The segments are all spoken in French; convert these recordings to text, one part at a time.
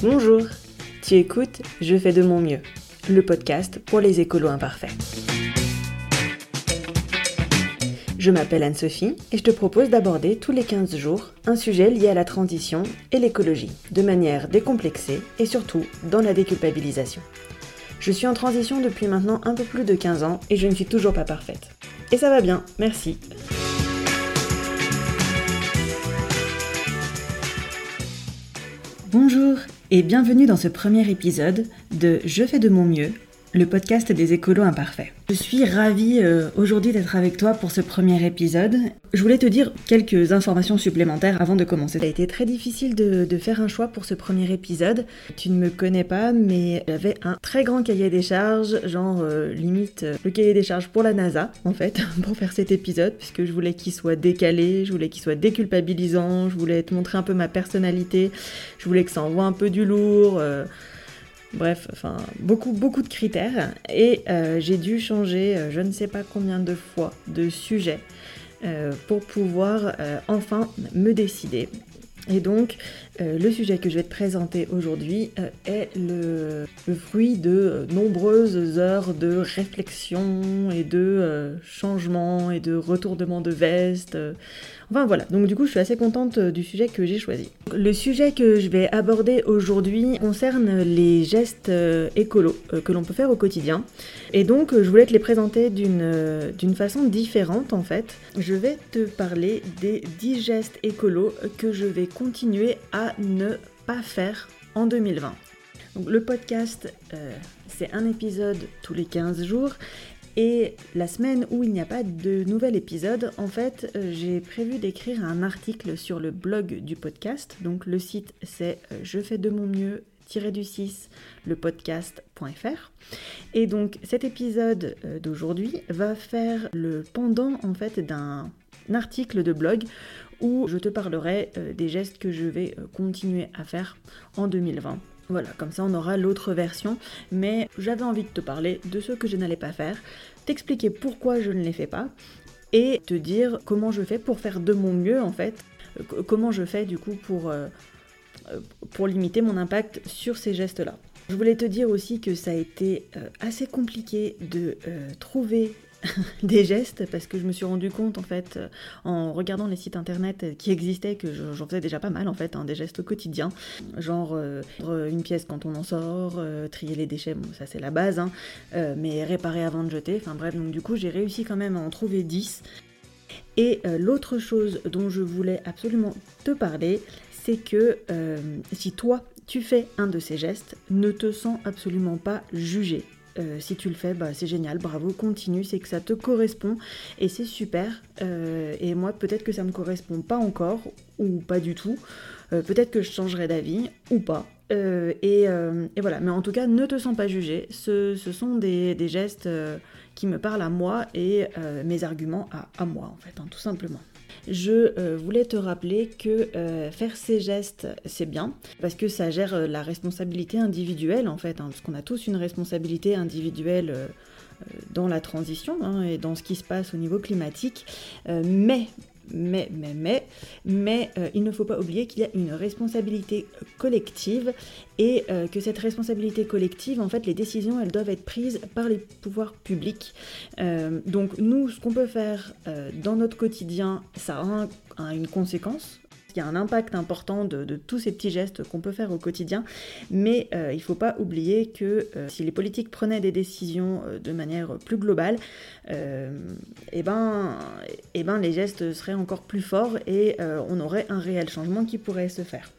Bonjour, tu écoutes Je fais de mon mieux, le podcast pour les écolos imparfaits. Je m'appelle Anne-Sophie et je te propose d'aborder tous les 15 jours un sujet lié à la transition et l'écologie, de manière décomplexée et surtout dans la déculpabilisation. Je suis en transition depuis maintenant un peu plus de 15 ans et je ne suis toujours pas parfaite. Et ça va bien, merci. Bonjour et bienvenue dans ce premier épisode de Je fais de mon mieux, le podcast des écolos imparfaits. Je suis ravie euh, aujourd'hui d'être avec toi pour ce premier épisode. Je voulais te dire quelques informations supplémentaires avant de commencer. Ça a été très difficile de, faire un choix pour ce premier épisode. Tu ne me connais pas, mais j'avais un très grand cahier des charges, genre euh, limite euh, le cahier des charges pour la NASA, en fait, pour faire cet épisode, puisque je voulais qu'il soit décalé, je voulais qu'il soit déculpabilisant, je voulais te montrer un peu ma personnalité, je voulais que ça envoie un peu du lourd. Bref, enfin, beaucoup, beaucoup de critères. Et euh, j'ai dû changer euh, je ne sais pas combien de fois de sujet euh, pour pouvoir enfin me décider. Et donc, le sujet que je vais te présenter aujourd'hui est le, fruit de nombreuses heures de réflexion et de changement et de retournement de veste. Enfin voilà, donc du coup je suis assez contente euh, du sujet que j'ai choisi. Le sujet que je vais aborder aujourd'hui concerne les gestes euh, écolos euh, que l'on peut faire au quotidien. Et donc je voulais te les présenter d'une façon différente en fait. Je vais te parler des 10 gestes écolos que je vais continuer à ne pas faire en 2020. Donc, le podcast, c'est un épisode tous les 15 jours et la semaine où il n'y a pas de nouvel épisode, en fait, euh, j'ai prévu d'écrire un article sur le blog du podcast. Donc le site c'est euh, je fais de mon mieux du 6 le podcast.fr et donc cet épisode euh, d'aujourd'hui va faire le pendant en fait d'un article de blog où je te parlerai des gestes que je vais continuer à faire en 2020 voilà, comme ça on aura l'autre version, mais j'avais envie de te parler de ce que je n'allais pas faire, t'expliquer pourquoi je ne les fais pas, et te dire comment je fais pour faire de mon mieux en fait, euh, comment je fais du coup pour, euh, euh, pour limiter mon impact sur ces gestes-là. Je voulais te dire aussi que ça a été assez compliqué de trouver des gestes parce que je me suis rendu compte en fait euh, en regardant les sites internet qui existaient que j'en faisais déjà pas mal en fait hein, des gestes quotidiens. Genre euh, une pièce quand on en sort euh, trier les déchets bon ça c'est la base hein, mais réparer avant de jeter enfin bref donc du coup j'ai réussi quand même à en trouver 10 et l'autre chose dont je voulais absolument te parler c'est que si toi tu fais un de ces gestes ne te sens absolument pas jugé euh, si tu le fais, bah, c'est génial, bravo, continue, c'est que ça te correspond et c'est super. Euh, et moi, peut-être que ça me correspond pas encore ou pas du tout. Euh, peut-être que je changerai d'avis ou pas. Et, voilà, mais en tout cas, ne te sens pas jugé. Ce, sont des, gestes qui me parlent à moi et mes arguments à, moi, en fait, hein, tout simplement je euh, voulais te rappeler que euh, faire ces gestes, c'est bien, parce que ça gère euh, la responsabilité individuelle, en fait, hein, parce qu'on a tous une responsabilité individuelle dans la transition hein, et dans ce qui se passe au niveau climatique. mais mais, mais, mais, mais euh, il ne faut pas oublier qu'il y a une responsabilité collective et euh, que cette responsabilité collective, en fait, les décisions, elles doivent être prises par les pouvoirs publics. Euh, donc nous, ce qu'on peut faire dans notre quotidien, ça a une conséquence il y a un impact important de, tous ces petits gestes qu'on peut faire au quotidien, mais euh, il ne faut pas oublier que euh, si les politiques prenaient des décisions euh, de manière plus globale, eh ben, eh ben, les gestes seraient encore plus forts et on aurait un réel changement qui pourrait se faire.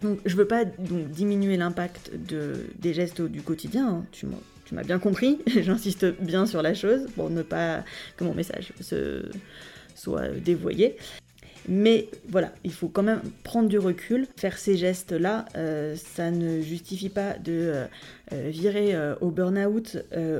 Donc, je veux pas diminuer l'impact de, des gestes du quotidien, hein. tu m'as bien compris, j'insiste bien sur la chose pour ne pas que mon message se soit dévoyé. Mais voilà, il faut quand même prendre du recul. Faire ces gestes-là, euh, ça ne justifie pas de euh, euh, virer au burn-out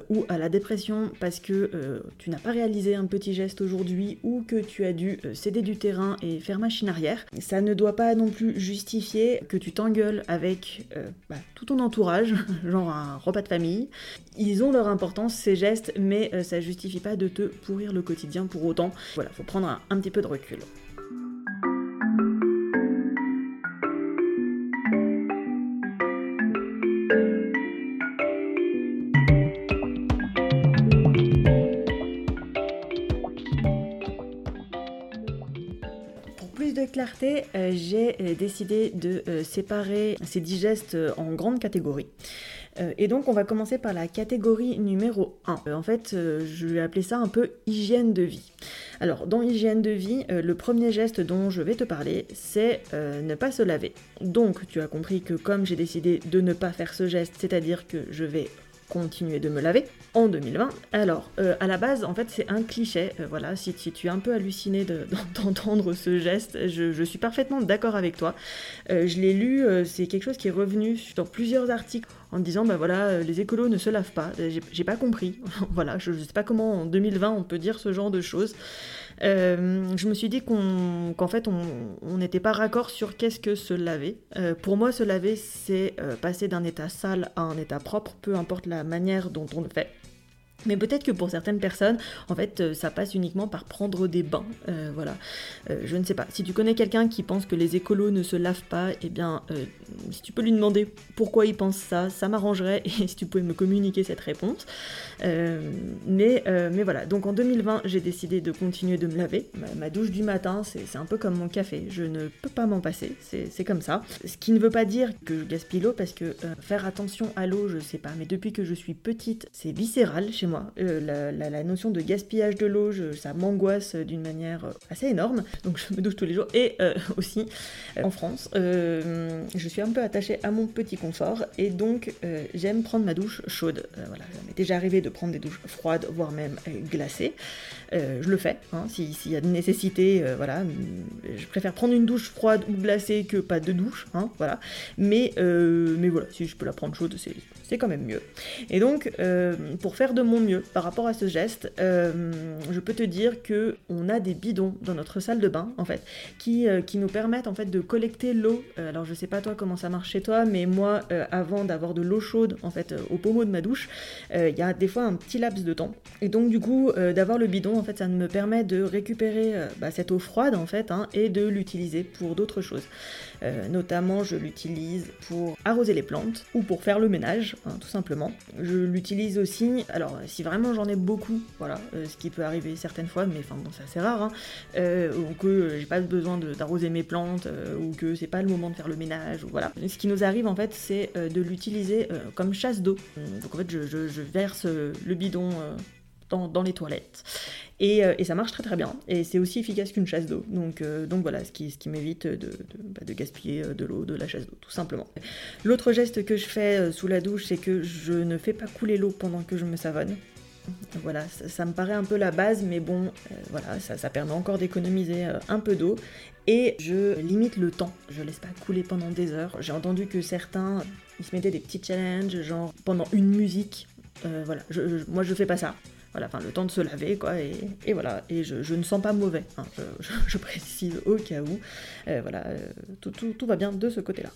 ou à la dépression parce que tu n'as pas réalisé un petit geste aujourd'hui ou que tu as dû céder du terrain et faire machine arrière. Ça ne doit pas non plus justifier que tu t'engueules avec bah, tout ton entourage, genre un repas de famille. Ils ont leur importance, ces gestes, mais ça justifie pas de te pourrir le quotidien pour autant. Voilà, faut prendre un petit peu de recul. Clarté, j'ai décidé de séparer ces 10 gestes en grandes catégories. et donc on va commencer par la catégorie numéro 1. en fait, je vais appeler ça un peu hygiène de vie. Alors, dans hygiène de vie, le premier geste dont je vais te parler, c'est ne pas se laver. Donc, tu as compris que comme j'ai décidé de ne pas faire ce geste, c'est-à-dire que je vais continuer de me laver en 2020. Alors, euh, à la base, en fait, c'est un cliché. Euh, voilà, si, tu es un peu halluciné d'entendre ce geste, je, suis parfaitement d'accord avec toi. Euh, je l'ai lu, c'est quelque chose qui est revenu dans plusieurs articles en disant bah voilà les écolos ne se lavent pas j'ai pas compris voilà je, je sais pas comment en 2020 on peut dire ce genre de choses euh, je me suis dit qu'en fait, on n'était pas raccord sur qu'est-ce que se laver. Euh, pour moi, se laver, c'est euh, passer d'un état sale à un état propre, peu importe la manière dont on le fait. Mais peut-être que pour certaines personnes, en fait, euh, ça passe uniquement par prendre des bains. Euh, voilà. Euh, je ne sais pas. Si tu connais quelqu'un qui pense que les écolos ne se lavent pas, eh bien, si tu peux lui demander pourquoi il pense ça, ça m'arrangerait. Et si tu pouvais me communiquer cette réponse. mais, mais voilà. Donc en 2020, j'ai décidé de continuer de me laver. Ma, douche du matin, c'est un peu comme mon café. Je ne peux pas m'en passer. C'est comme ça. Ce qui ne veut pas dire que je gaspille l'eau parce que faire attention à l'eau, je sais pas. Mais depuis que je suis petite, c'est viscéral chez moi euh, la, notion de gaspillage de l'eau, ça m'angoisse d'une manière euh, assez énorme. Donc je me douche tous les jours. Et euh, aussi, en France, je suis un peu attachée à mon petit confort. Et donc, j'aime prendre ma douche chaude. voilà, ça m'est déjà arrivé de prendre des douches froides, voire même glacées. je le fais, hein, s'il y a de nécessité. voilà, je préfère prendre une douche froide ou glacée que pas de douche. Hein, voilà. Mais, mais voilà, si je peux la prendre chaude, c'est quand même mieux. Et donc, pour faire de mon mieux par rapport à ce geste. Euh, je peux te dire que on a des bidons dans notre salle de bain en fait qui, euh, qui nous permettent en fait de collecter l'eau. Euh, alors je sais pas toi comment ça marche chez toi, mais moi avant d'avoir de l'eau chaude en fait au pommeau de ma douche, il y a des fois un petit laps de temps. Et donc du coup d'avoir le bidon en fait ça me permet de récupérer bah, cette eau froide en fait hein, et de l'utiliser pour d'autres choses. notamment je l'utilise pour arroser les plantes ou pour faire le ménage hein, tout simplement. Je l'utilise aussi alors si vraiment j'en ai beaucoup, voilà, euh, ce qui peut arriver certaines fois, mais enfin bon, c'est assez rare, hein, euh, ou que j'ai pas besoin d'arroser mes plantes, euh, ou que c'est pas le moment de faire le ménage, ou voilà. Ce qui nous arrive en fait, c'est de l'utiliser comme chasse d'eau. Donc en fait, je, verse le bidon dans, les toilettes. Et, ça marche très très bien. Et c'est aussi efficace qu'une chasse d'eau. Donc, donc voilà, ce qui, ce qui m'évite de, de, bah, gaspiller de l'eau, de la chasse d'eau, tout simplement. L'autre geste que je fais sous la douche, c'est que je ne fais pas couler l'eau pendant que je me savonne. Voilà, ça, me paraît un peu la base, mais bon, euh, voilà, ça, permet encore d'économiser euh, un peu d'eau. Et je limite le temps, je laisse pas couler pendant des heures. J'ai entendu que certains, ils se mettaient des petits challenges, genre pendant une musique. Euh, voilà, moi je fais pas ça. Voilà, enfin le temps de se laver, quoi, et, voilà, et je, ne sens pas mauvais, hein. je, précise au cas où. voilà, tout va bien de ce côté-là.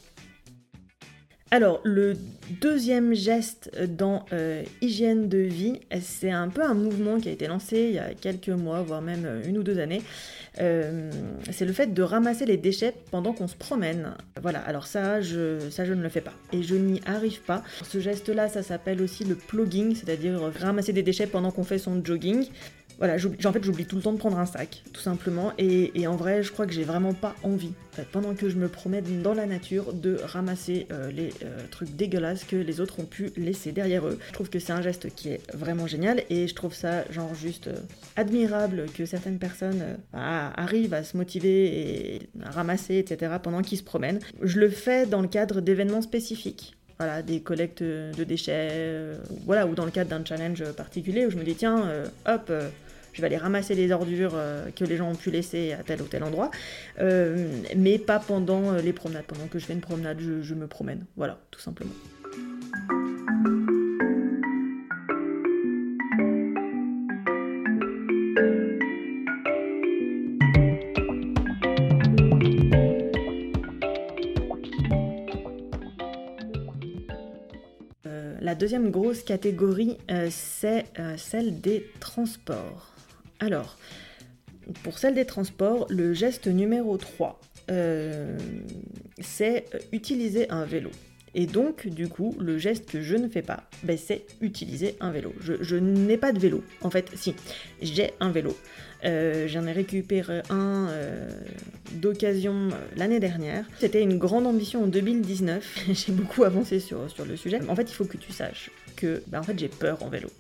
Alors, le deuxième geste dans euh, hygiène de vie, c'est un peu un mouvement qui a été lancé il y a quelques mois, voire même euh, une ou deux années. Euh, c'est le fait de ramasser les déchets pendant qu'on se promène. Voilà, alors ça je, ça, je ne le fais pas. Et je n'y arrive pas. Ce geste-là, ça s'appelle aussi le plugging, c'est-à-dire ramasser des déchets pendant qu'on fait son jogging. Voilà, en fait, j'oublie tout le temps de prendre un sac, tout simplement. Et, en vrai, je crois que j'ai vraiment pas envie, pendant que je me promène dans la nature, de ramasser euh, les euh, trucs dégueulasses que les autres ont pu laisser derrière eux. Je trouve que c'est un geste qui est vraiment génial et je trouve ça, genre, juste euh, admirable que certaines personnes arrivent à se motiver et à ramasser, etc., pendant qu'ils se promènent. Je le fais dans le cadre d'événements spécifiques voilà, des collectes de déchets, voilà, ou dans le cadre d'un challenge particulier où je me dis tiens, hop, je vais aller ramasser les ordures euh, que les gens ont pu laisser à tel ou tel endroit, euh, mais pas pendant euh, les promenades. Pendant que je fais une promenade, je, me promène. Voilà, tout simplement. la deuxième grosse catégorie, c'est celle des transports. Alors, pour celle des transports, le geste numéro 3, euh, c'est utiliser un vélo. Et donc, du coup, le geste que je ne fais pas, ben, c'est utiliser un vélo. Je, n'ai pas de vélo. En fait, si, j'ai un vélo. Euh, j'en ai récupéré un euh, d'occasion l'année dernière. C'était une grande ambition en 2019. j'ai beaucoup avancé sur, sur le sujet. En fait, il faut que tu saches que ben, en fait, j'ai peur en vélo.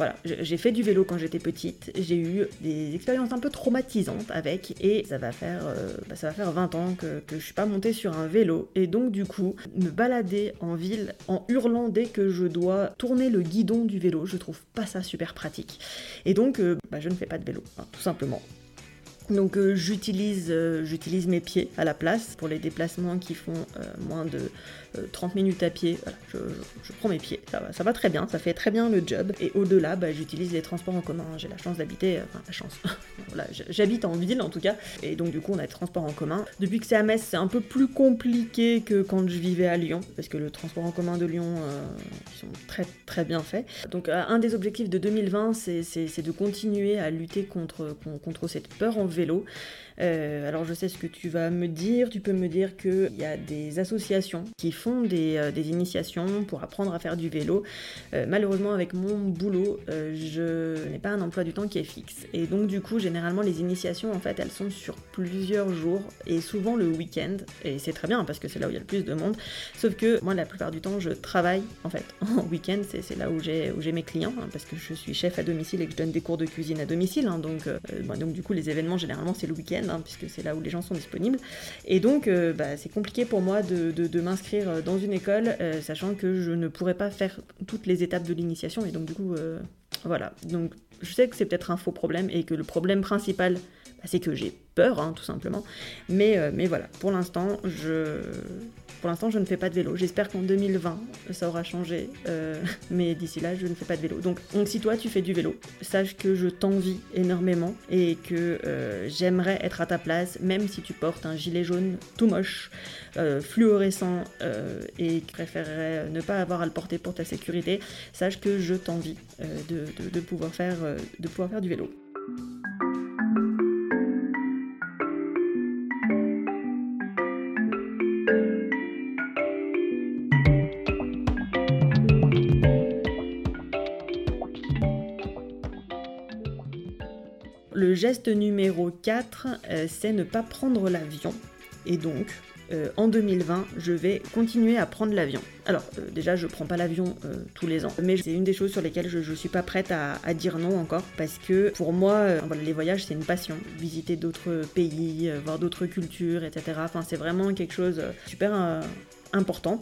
Voilà, j'ai fait du vélo quand j'étais petite, j'ai eu des expériences un peu traumatisantes avec, et ça va faire, euh, bah, 20 ans que, que je suis pas montée sur un vélo, et donc du coup, me balader en ville en hurlant dès que je dois tourner le guidon du vélo, je trouve pas ça super pratique. Et donc, euh, bah, je ne fais pas de vélo, hein, tout simplement. Donc euh, j'utilise j'utilise mes pieds à la place pour les déplacements qui font moins de 30 euh, minutes à pied, je, prends mes pieds, ça va, très bien, ça fait très bien le job. Et au-delà, bah, j'utilise les transports en commun. J'ai la chance d'habiter, euh, enfin la chance, voilà, j'habite en ville en tout cas, et donc du coup on a des transports en commun. Depuis que c'est à Metz, c'est un peu plus compliqué que quand je vivais à Lyon, parce que le transport en commun de Lyon, euh, ils sont très très bien faits. Donc un des objectifs de 2020, c'est de continuer à lutter contre, contre cette peur en vélo. Alors je sais ce que tu vas me dire, tu peux me dire qu'il y a des associations qui font euh, des, initiations pour apprendre à faire du vélo. Euh, malheureusement, avec mon boulot, euh, je n'ai pas un emploi du temps qui est fixe. Et donc, du coup, généralement, les initiations, en fait, elles sont sur plusieurs jours et souvent le week-end. Et c'est très bien parce que c'est là où il y a le plus de monde. Sauf que moi, la plupart du temps, je travaille, en fait, en week-end. C'est là où j'ai mes clients hein, parce que je suis chef à domicile et que je donne des cours de cuisine à domicile. Hein. donc, bah, donc, du coup, les événements, généralement, c'est le week-end hein, puisque c'est là où les gens sont disponibles. Et donc, bah, c'est compliqué pour moi de, m'inscrire euh, dans une école, euh, sachant que je ne pourrais pas faire toutes les étapes de l'initiation, et donc du coup, euh, voilà. Donc je sais que c'est peut-être un faux problème, et que le problème principal, bah, c'est que j'ai peur, hein, tout simplement. Mais, mais voilà, pour l'instant, je pour l'instant, je ne fais pas de vélo. J'espère qu'en 2020, ça aura changé. Euh, mais d'ici là, je ne fais pas de vélo. Donc, si toi, tu fais du vélo, sache que je t'envie énormément et que euh, j'aimerais être à ta place, même si tu portes un gilet jaune tout moche, euh, fluorescent et que préférerais ne pas avoir à le porter pour ta sécurité. Sache que je t'envie de, de pouvoir faire du vélo. Le geste numéro 4, euh, c'est ne pas prendre l'avion. Et donc, euh, en 2020, je vais continuer à prendre l'avion. Alors, euh, déjà, je prends pas l'avion tous les ans, mais c'est une des choses sur lesquelles je, ne suis pas prête à, dire non encore, parce que pour moi, les voyages, c'est une passion. Visiter d'autres pays, voir d'autres cultures, etc. Enfin, c'est vraiment quelque chose super important.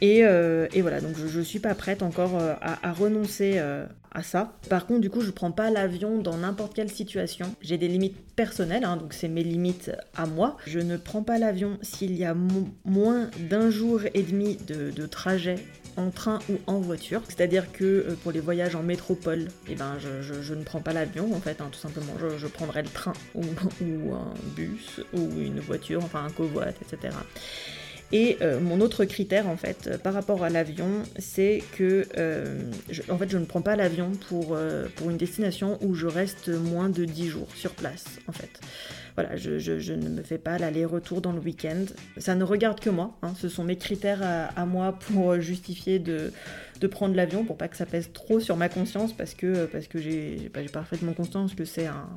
Et, euh, et, voilà, donc je, ne suis pas prête encore euh, à, renoncer euh, à ça. Par contre, du coup, je prends pas l'avion dans n'importe quelle situation. J'ai des limites personnelles, hein, donc c'est mes limites à moi. Je ne prends pas l'avion s'il y a moins d'un jour et demi de, trajet en train ou en voiture. C'est-à-dire que pour les voyages en métropole, eh ben, je, ne prends pas l'avion en fait, hein, tout simplement. Je, prendrai le train ou, ou, un bus ou une voiture, enfin un covoit, etc. Et euh, mon autre critère en fait euh, par rapport à l'avion, c'est que euh, je, en fait je ne prends pas l'avion pour, pour une destination où je reste moins de 10 jours sur place en fait. Voilà, je, ne me fais pas l'aller-retour dans le week-end. Ça ne regarde que moi. Hein. Ce sont mes critères à, moi pour justifier de, de prendre l'avion, pour pas que ça pèse trop sur ma conscience, parce que, parce que j'ai parfaitement conscience que c'est un,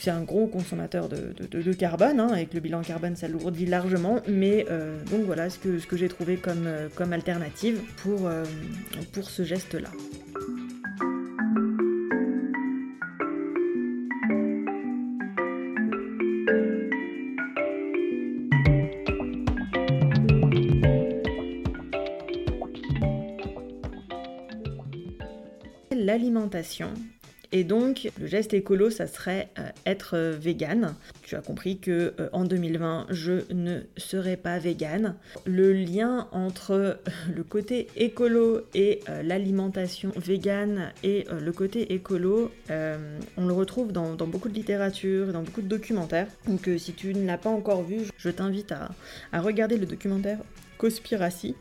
c'est un gros consommateur de, carbone, hein, et que le bilan carbone s'alourdit largement, mais euh, donc voilà ce que, j'ai trouvé comme, euh, alternative pour, euh, pour ce geste-là. L'alimentation, et donc, le geste écolo, ça serait euh, être euh, vegan. Tu as compris que euh, en 2020, je ne serai pas vegan. Le lien entre le côté écolo et l'alimentation vegan et le côté écolo, on le retrouve dans, beaucoup de littérature, dans beaucoup de documentaires. Donc, si tu ne l'as pas encore vu, je t'invite à, à regarder le documentaire Cospiracy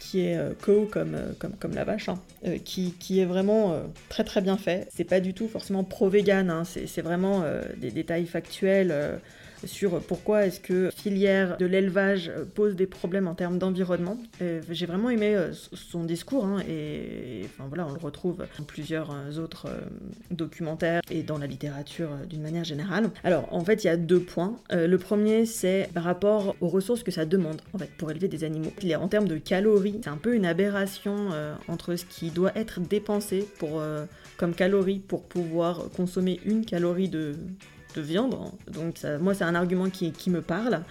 qui est euh, co comme, euh, comme, la vache, hein, euh, qui, qui, est vraiment très très bien fait. C'est pas du tout forcément pro-vegan, hein, c'est vraiment des détails factuels sur pourquoi est-ce que filière de l'élevage pose des problèmes en termes d'environnement. J'ai vraiment aimé son discours hein, et, voilà, on le retrouve dans plusieurs autres documentaires et dans la littérature d'une manière générale. Alors en fait, il y a deux points. le premier, c'est par rapport aux ressources que ça demande en fait pour élever des animaux. En termes de calories, c'est un peu une aberration entre ce qui doit être dépensé pour, comme calories pour pouvoir consommer une calorie de, viande. Donc moi c'est un argument qui, me parle.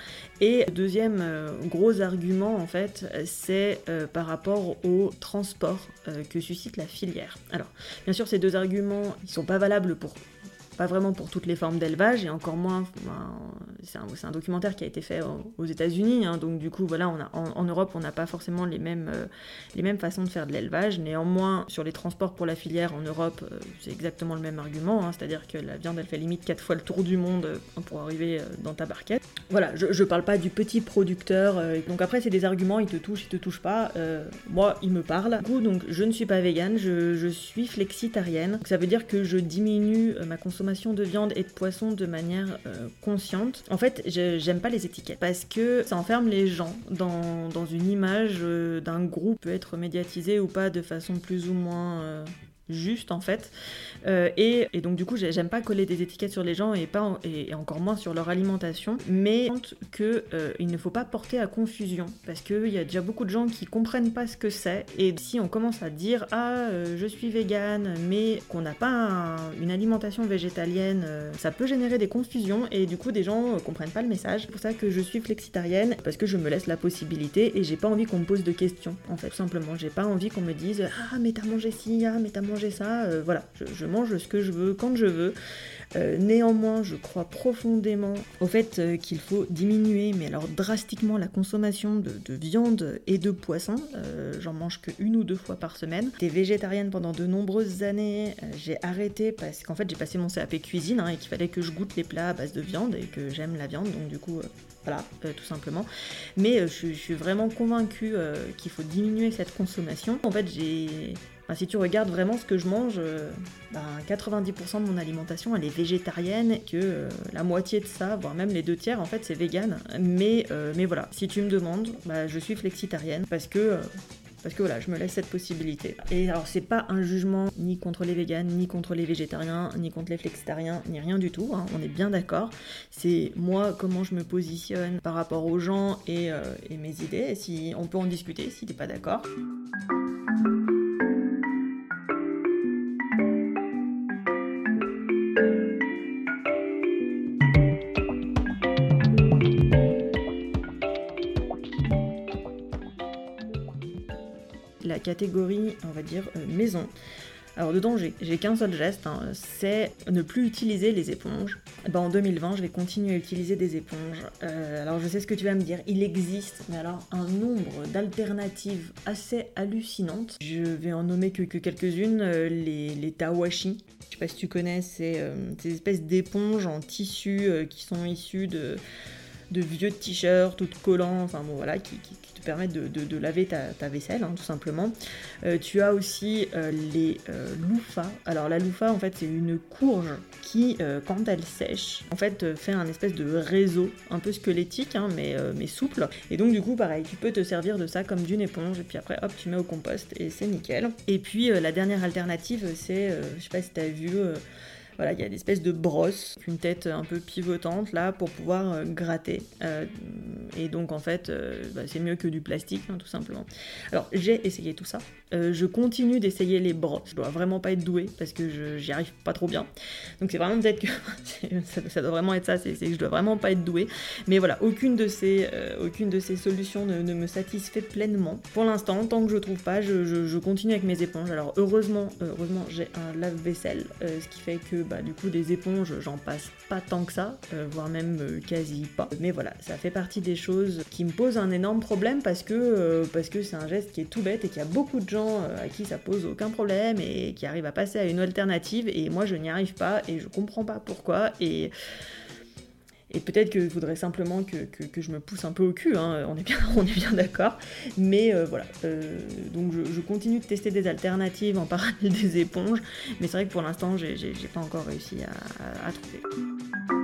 Et deuxième euh, gros argument en fait c'est euh, par rapport au transport euh, que suscite la filière. Alors bien sûr ces deux arguments ils sont pas valables pour pas vraiment pour toutes les formes d'élevage et encore moins. c'est un, documentaire qui a été fait aux, États-Unis, hein, donc du coup voilà, on a, en, Europe on n'a pas forcément les mêmes, euh, les mêmes façons de faire de l'élevage. Néanmoins, sur les transports pour la filière en Europe, euh, c'est exactement le même argument, hein, c'est-à-dire que la viande elle fait limite 4 fois le tour du monde euh, pour arriver dans ta barquette. Voilà, je, je parle pas du petit producteur. donc après c'est des arguments, ils te touchent, ils te touchent pas. moi, ils me parlent. Du coup, donc je ne suis pas végane, je, je suis flexitarienne. ça veut dire que je diminue ma consommation de viande et de poisson de manière euh, consciente. En fait, j'aime pas les étiquettes parce que ça enferme les gens dans, dans une image euh, d'un groupe peut être médiatisé ou pas de façon plus ou moins euh, juste en fait. Euh, et, donc du coup, j'aime pas coller des étiquettes sur les gens et, pas et, encore moins sur leur alimentation, mais que euh, il ne faut pas porter à confusion parce qu'il y a déjà beaucoup de gens qui comprennent pas ce que c'est et si on commence à dire ah euh, je suis végane mais qu'on n'a pas une alimentation végétalienne, ça peut générer des confusions et du coup des gens comprennent pas le message. C'est pour ça que je suis flexitarienne parce que je me laisse la possibilité et j'ai pas envie qu'on me pose de questions en fait simplement. J'ai pas envie qu'on me dise ah mais t'as mangé ci, ah mais t'as mangé ça, euh, voilà, je, mange ce que je veux quand je veux. Euh, néanmoins, je crois profondément au fait euh, qu'il faut diminuer, mais alors drastiquement, la consommation de, viande et de poisson. J'en mange que une ou deux fois par semaine. J'étais végétarienne pendant de nombreuses années. j'ai arrêté parce qu'en fait, j'ai passé mon CAP cuisine hein, et qu'il fallait que je goûte les plats à base de viande et que j'aime la viande, donc du coup. Voilà, tout simplement. Mais je, suis vraiment convaincue qu'il faut diminuer cette consommation. En fait, j'ai si tu regardes vraiment ce que je mange, 90% euh, ben, de mon alimentation elle est végétarienne, que euh, la moitié de ça, voire même les deux tiers en fait c'est vegan. Mais, euh, mais voilà, si tu me demandes, bah, je suis flexitarienne parce que parce que voilà, je me laisse cette possibilité. Et alors, c'est pas un jugement ni contre les véganes, ni contre les végétariens, ni contre les flexitariens, ni rien du tout, hein, on est bien d'accord. C'est moi, comment je me positionne par rapport aux gens et, et mes idées, et si on peut en discuter si t'es pas d'accord. Catégorie, on va dire, euh, maison. Alors dedans, j'ai qu'un seul geste, hein, c'est ne plus utiliser les éponges. Ben, en 2020, je vais continuer à utiliser des éponges. Euh, alors je sais ce que tu vas me dire, il existe, mais alors un nombre d'alternatives assez hallucinantes. Je vais en nommer que, quelques-unes, euh, les, les tawashi. Je sais pas si tu connais, c'est ces espèces d'éponges en tissu qui sont issues de de vieux t-shirts, toutes collants, enfin bon voilà, qui, te permettent de, laver ta, vaisselle, hein, tout simplement. Euh, tu as aussi euh, les euh, loufas. Alors la loufa, en fait, c'est une courge qui, quand elle sèche, en fait, fait un espèce de réseau un peu squelettique, hein, mais, souple. Et donc du coup, pareil, tu peux te servir de ça comme d'une éponge, et puis après, hop, tu mets au compost, et c'est nickel. Et puis la dernière alternative, c'est, je sais pas si tu as vu voilà, il y a une espèce de brosse, une tête un peu pivotante là pour pouvoir euh, gratter. Euh, et donc en fait, euh, bah, c'est mieux que du plastique, hein, tout simplement. Alors j'ai essayé tout ça. Je continue d'essayer les brosses. Je dois vraiment pas être douée parce que j'y arrive pas trop bien. Donc c'est vraiment peut-être que ça, doit vraiment être ça, c'est que je dois vraiment pas être douée. Mais voilà, aucune de ces, aucune de ces solutions ne, me satisfait pleinement. Pour l'instant, tant que je trouve pas, je, continue avec mes éponges. Alors heureusement, heureusement j'ai un lave-vaisselle, ce qui fait que bah, du coup des éponges, j'en passe pas tant que ça, euh, voire même euh, quasi pas. Mais voilà, ça fait partie des choses qui me posent un énorme problème parce que euh, parce que c'est un geste qui est tout bête et qu'il y a beaucoup de gens à qui ça pose aucun problème et qui arrivent à passer à une alternative et moi je n'y arrive pas et je comprends pas pourquoi et et peut-être qu'il faudrait simplement que, je me pousse un peu au cul, hein, on est bien, bien d'accord. Mais euh, voilà, euh, donc je, continue de tester des alternatives en parallèle des éponges, mais c'est vrai que pour l'instant, j'ai pas encore réussi à trouver.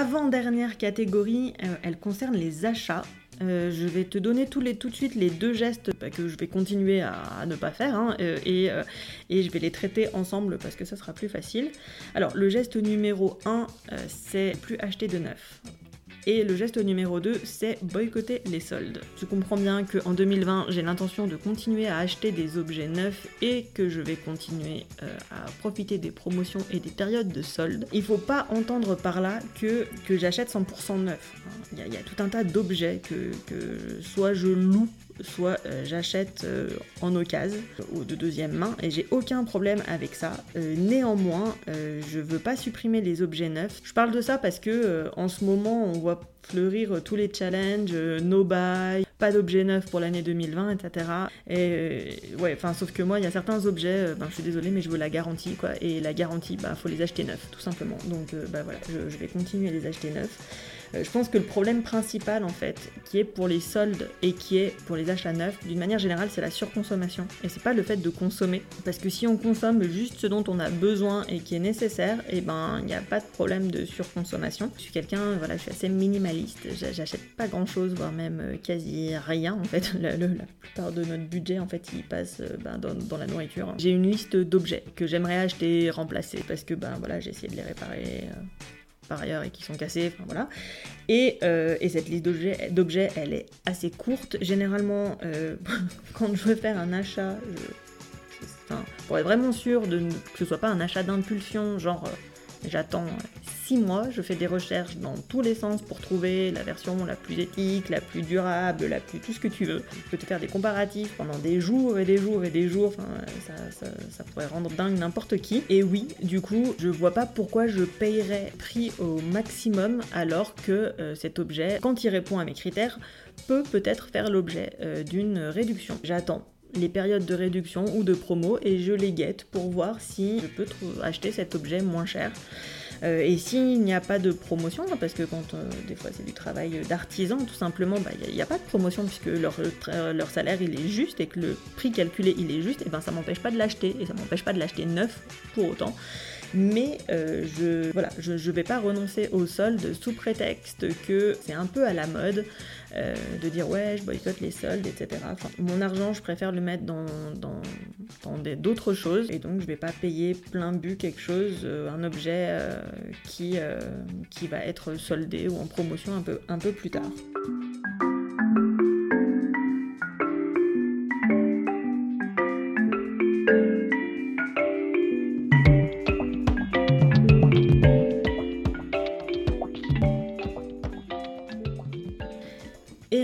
L'avant-dernière catégorie, elle concerne les achats. Euh, je vais te donner tout, de suite les deux gestes bah, que je vais continuer à, ne pas faire hein, euh, et, euh, et, je vais les traiter ensemble parce que ça sera plus facile. Alors le geste numéro 1, c'est plus acheter de neuf. Et le geste numéro 2, c'est boycotter les soldes. Tu comprends bien qu'en 2020, j'ai l'intention de continuer à acheter des objets neufs et que je vais continuer euh, à profiter des promotions et des périodes de soldes. Il faut pas entendre par là que, j'achète 100% neuf. Il y, a tout un tas d'objets que soit je loue soit euh, j'achète euh, en occasion ou de deuxième main et j'ai aucun problème avec ça. Euh, néanmoins, je veux pas supprimer les objets neufs. Je parle de ça parce que en ce moment, on voit fleurir tous les challenges, no buy, pas d'objets neufs pour l'année 2020, etc. Et ouais, enfin, sauf que moi, il y a certains objets, ben, je suis désolée, mais je veux la garantie, quoi. Et la garantie, bah, faut les acheter neufs, tout simplement. Donc, bah voilà, je, je vais continuer à les acheter neufs. Euh, je pense que le problème principal en fait, qui est pour les soldes et qui est pour les achats neufs, d'une manière générale, c'est la surconsommation. Et c'est pas le fait de consommer. Parce que si on consomme juste ce dont on a besoin et qui est nécessaire, et eh ben il n'y a pas de problème de surconsommation. Je suis quelqu'un, voilà, je suis assez minimaliste. J'achète pas grand chose, voire même euh, quasi rien en fait. La, plupart de notre budget en fait, il passe euh, ben, dans, la nourriture. J'ai une liste d'objets que j'aimerais acheter, et remplacer parce que ben voilà, j'ai essayé de les réparer ailleurs et qui sont cassés, enfin voilà. Et, euh, et cette liste d'objets, elle est assez courte. Généralement, euh, quand je veux faire un achat, pour être vraiment sûr de, que ce soit pas un achat d'impulsion, genre j'attends mois, je fais des recherches dans tous les sens pour trouver la version la plus éthique, la plus durable, la plus tout ce que tu veux. Je peux te faire des comparatifs pendant des jours et des jours et des jours, enfin, ça, ça, pourrait rendre dingue n'importe qui. Et oui, du coup, je vois pas pourquoi je payerais prix au maximum alors que euh, cet objet, quand il répond à mes critères, peut peut-être faire l'objet euh, d'une réduction. J'attends les périodes de réduction ou de promo et je les guette pour voir si je peux acheter cet objet moins cher. Euh, et s'il n'y a pas de promotion, hein, parce que quand euh, des fois c'est du travail d'artisan, tout simplement, bah, il n'y a, pas de promotion puisque leur, leur salaire il est juste et que le prix calculé il est juste, et ben ça m'empêche pas de l'acheter et ça m'empêche pas de l'acheter neuf pour autant mais euh, je voilà, je, je, vais pas renoncer au solde sous prétexte que c'est un peu à la mode euh, de dire ouais je boycotte les soldes, etc. Mon argent, je préfère le mettre dans, d'autres choses et donc je vais pas payer plein but quelque chose, euh, un objet qui, qui va être soldé ou en promotion un peu, un peu plus tard.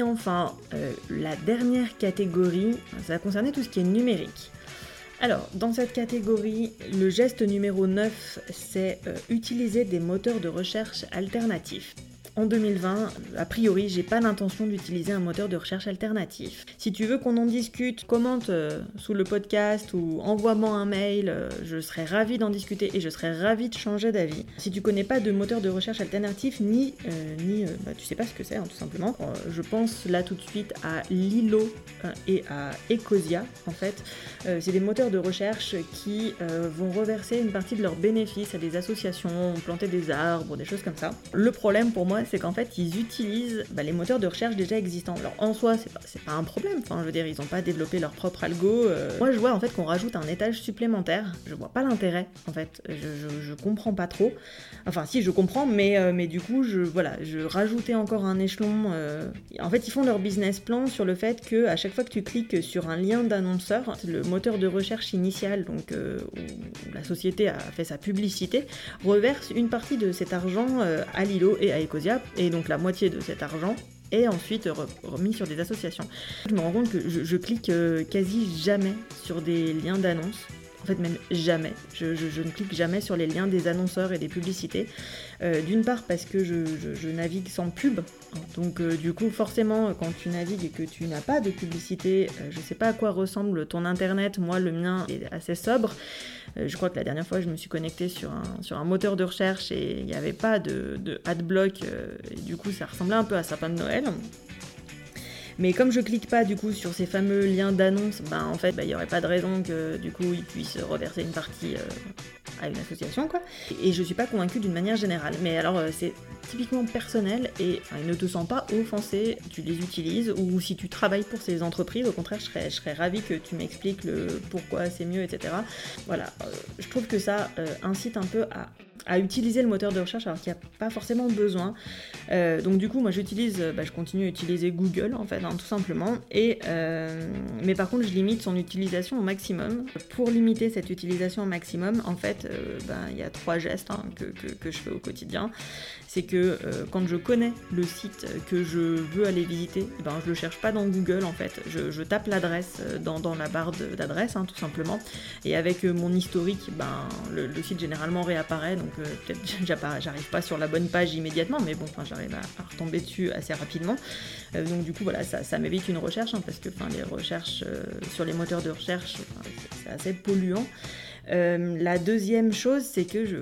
Enfin, euh, la dernière catégorie, ça va concerner tout ce qui est numérique. Alors, dans cette catégorie, le geste numéro 9, c'est euh, utiliser des moteurs de recherche alternatifs en 2020, a priori, j'ai pas l'intention d'utiliser un moteur de recherche alternatif. Si tu veux qu'on en discute, commente euh, sous le podcast ou envoie-moi un mail, euh, je serais ravie d'en discuter et je serais ravie de changer d'avis. Si tu connais pas de moteur de recherche alternatif, ni, euh, ni bah, tu sais pas ce que c'est, hein, tout simplement, je pense là tout de suite à Lilo et à Ecosia, en fait. c'est des moteurs de recherche qui vont reverser une partie de leurs bénéfices à des associations, planter des arbres, des choses comme ça. Le problème pour moi, c'est qu'en fait, ils utilisent bah, les moteurs de recherche déjà existants. Alors en soi, c'est pas, pas un problème. Je veux dire, ils n'ont pas développé leur propre algo. Euh. Moi, je vois en fait qu'on rajoute un étage supplémentaire. Je vois pas l'intérêt, en fait. Je, je, comprends pas trop. Enfin, si, je comprends, mais, euh, mais du coup, je, voilà, je rajoutais encore un échelon. Euh. En fait, ils font leur business plan sur le fait que à chaque fois que tu cliques sur un lien d'annonceur, le moteur de recherche initial, donc où la société a fait sa publicité, reverse une partie de cet argent à Lilo et à Ecosia et donc la moitié de cet argent est ensuite remis sur des associations. Je me rends compte que je, clique euh, quasi jamais sur des liens d'annonce. En fait, même jamais. Je, ne clique jamais sur les liens des annonceurs et des publicités. Euh, d'une part parce que je, navigue sans pub. Donc euh, du coup, forcément, quand tu navigues et que tu n'as pas de publicité, je sais pas à quoi ressemble ton internet. Moi, le mien est assez sobre. Euh, je crois que la dernière fois, je me suis connectée sur un, moteur de recherche et il n'y avait pas de, de adblock. Euh, et du coup, ça ressemblait un peu à sapin de Noël. Mais comme je clique pas du coup sur ces fameux liens d'annonce, ben en fait, ben, il n'y aurait pas de raison que du coup ils puissent reverser une partie euh, à une association, quoi. Et je suis pas convaincue d'une manière générale. Mais alors, euh, c'est typiquement personnel et ne te sens pas offensé, tu les utilises, ou si tu travailles pour ces entreprises, au contraire, je serais, je serais ravie que tu m'expliques le pourquoi c'est mieux, etc. Voilà, euh, je trouve que ça euh, incite un peu à à utiliser le moteur de recherche alors qu'il n'y a pas forcément besoin. Euh, donc du coup, moi j'utilise, bah, je continue à utiliser Google en fait, hein, tout simplement. Et, euh, mais par contre, je limite son utilisation au maximum. Pour limiter cette utilisation au maximum, en fait, euh, ben, il y a trois gestes hein, que, que, je fais au quotidien. C'est que quand je connais le site que je veux aller visiter, eh ben, je le cherche pas dans Google en fait. Je, tape l'adresse dans, dans, la barre d'adresse, hein, tout simplement. Et avec mon historique, ben, le, le site généralement réapparaît. Donc peut-être j'arrive pas sur la bonne page immédiatement, mais bon, j'arrive à, retomber dessus assez rapidement. Euh, donc du coup, voilà, ça, m'évite une recherche, hein, parce que les recherches euh, sur les moteurs de recherche, c'est assez polluant. Euh, la deuxième chose, c'est que je,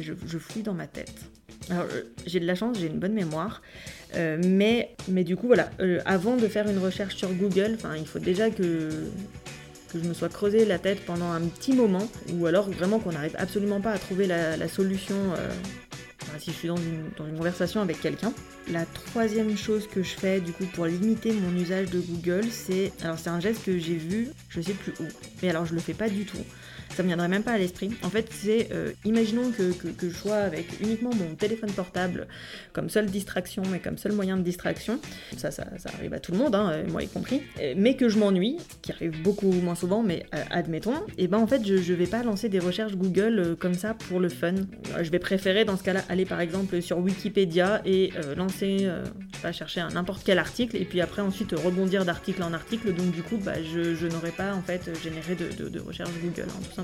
je, fouille dans ma tête. Alors, j'ai de la chance, j'ai une bonne mémoire, mais, mais du coup, voilà, avant de faire une recherche sur Google, il faut déjà que que je me sois creusé la tête pendant un petit moment, ou alors vraiment qu'on n'arrive absolument pas à trouver la, solution euh, si je suis dans une, conversation avec quelqu'un. La troisième chose que je fais du coup pour limiter mon usage de Google, c'est alors c'est un geste que j'ai vu, je sais plus où, mais alors je le fais pas du tout ça me viendrait même pas à l'esprit. En fait, c'est, euh, imaginons que, que, je sois avec uniquement mon téléphone portable comme seule distraction et comme seul moyen de distraction, ça, ça, arrive à tout le monde, hein, euh, moi y compris, euh, mais que je m'ennuie, qui arrive beaucoup moins souvent, mais admettons, et ben en fait, je, je vais pas lancer des recherches Google comme ça pour le fun. Je vais préférer dans ce cas-là aller par exemple sur Wikipédia et lancer, pas chercher n'importe quel article, et puis après ensuite rebondir d'article en article, donc du coup, bah, je, je n'aurais pas en fait généré de, de, recherche Google, hein, tout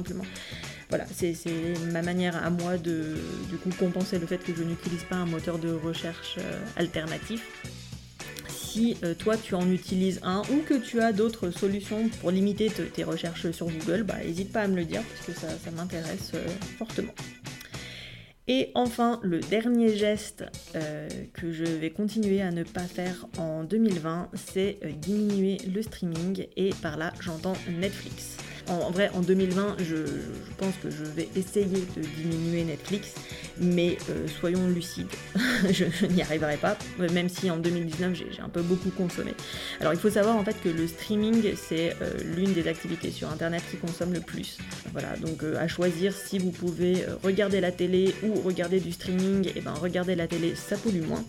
Voilà, c'est ma manière à moi de du coup compenser le fait que je n'utilise pas un moteur de recherche euh, alternatif. Si euh, toi tu en utilises un ou que tu as d'autres solutions pour limiter tes recherches sur Google, bah n'hésite pas à me le dire parce que ça, m'intéresse euh, fortement. Et enfin, le dernier geste que je vais continuer à ne pas faire en 2020, c'est diminuer le streaming et par là j'entends Netflix. En, vrai, en 2020, je, pense que je vais essayer de diminuer Netflix, mais euh, soyons lucides, je, n'y arriverai pas, même si en 2019 j'ai un peu beaucoup consommé. Alors il faut savoir en fait que le streaming c'est euh, l'une des activités sur internet qui consomme le plus. Voilà, donc euh, à choisir si vous pouvez regarder la télé ou regarder du streaming, et eh ben regarder la télé ça pollue moins.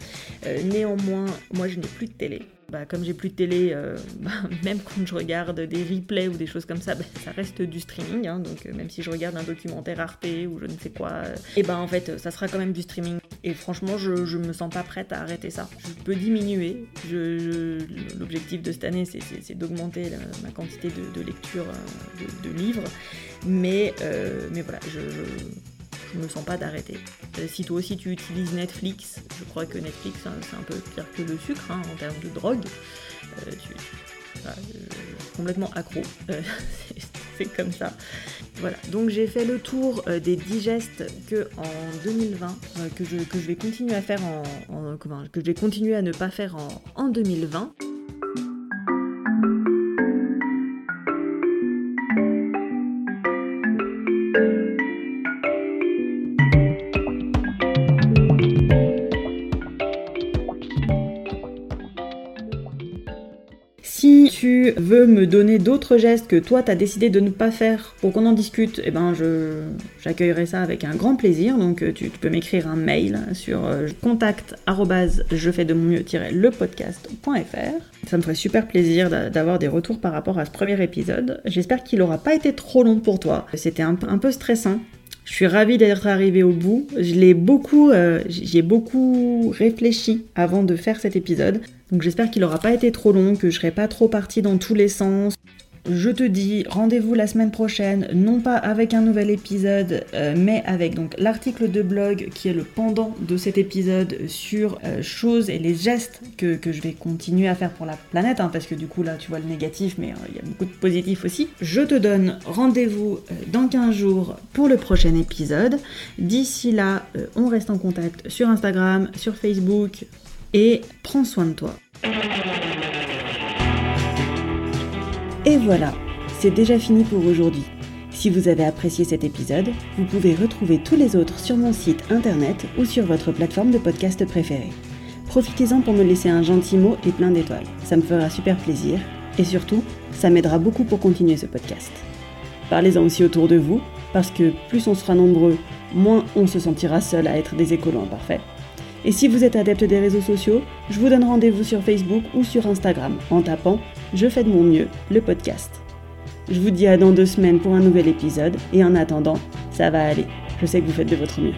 néanmoins, moi je n'ai plus de télé. Bah, comme j'ai plus de télé, euh, bah, même quand je regarde des replays ou des choses comme ça, bah, ça reste du streaming. Hein, donc euh, même si je regarde un documentaire Arte ou je ne sais quoi, et euh, eh ben en fait ça sera quand même du streaming. Et franchement, je, me sens pas prête à arrêter ça. Je peux diminuer. L'objectif de cette année, c'est d'augmenter ma quantité de, lecture de, livres. Mais, mais voilà, je je me sens pas d'arrêter. Euh, si toi aussi tu utilises Netflix, je crois que Netflix hein, c'est un peu pire que le sucre hein, en termes de drogue. Euh, tu, euh, complètement accro. c'est comme ça. Voilà, donc j'ai fait le tour des digestes que en 2020, que, je, que je vais continuer à faire en, que je vais continuer à ne pas faire en, en 2020. Tu veux me donner d'autres gestes que toi t'as décidé de ne pas faire pour qu'on en discute, eh ben j'accueillerai ça avec un grand plaisir. Donc euh, tu, peux m'écrire un mail sur euh, contact je fais de mon mieux le. Ça me ferait super plaisir d'avoir des retours par rapport à ce premier épisode. J'espère qu'il aura pas été trop long pour toi. C'était un, peu stressant. Je suis ravie d'être arrivée au bout. Je beaucoup, euh, j'ai beaucoup réfléchi avant de faire cet épisode. Donc j'espère qu'il n'aura pas été trop long, que je serai pas trop partie dans tous les sens. Je te dis rendez-vous la semaine prochaine, non pas avec un nouvel épisode, euh, mais avec donc l'article de blog qui est le pendant de cet épisode sur euh, choses et les gestes que, je vais continuer à faire pour la planète, hein, parce que du coup là tu vois le négatif, mais euh, il y a beaucoup de positif aussi. Je te donne rendez-vous dans 15 jours pour le prochain épisode. D'ici là, on reste en contact sur Instagram, sur Facebook, et prends soin de toi. Et voilà, c'est déjà fini pour aujourd'hui. Si vous avez apprécié cet épisode, vous pouvez retrouver tous les autres sur mon site internet ou sur votre plateforme de podcast préférée. Profitez-en pour me laisser un gentil mot et plein d'étoiles. Ça me fera super plaisir et surtout, ça m'aidera beaucoup pour continuer ce podcast. Parlez-en aussi autour de vous, parce que plus on sera nombreux, moins on se sentira seul à être des écolos imparfaits. Et si vous êtes adepte des réseaux sociaux, je vous donne rendez-vous sur Facebook ou sur Instagram en tapant Je fais de mon mieux, le podcast. Je vous dis à dans deux semaines pour un nouvel épisode et en attendant, ça va aller. Je sais que vous faites de votre mieux.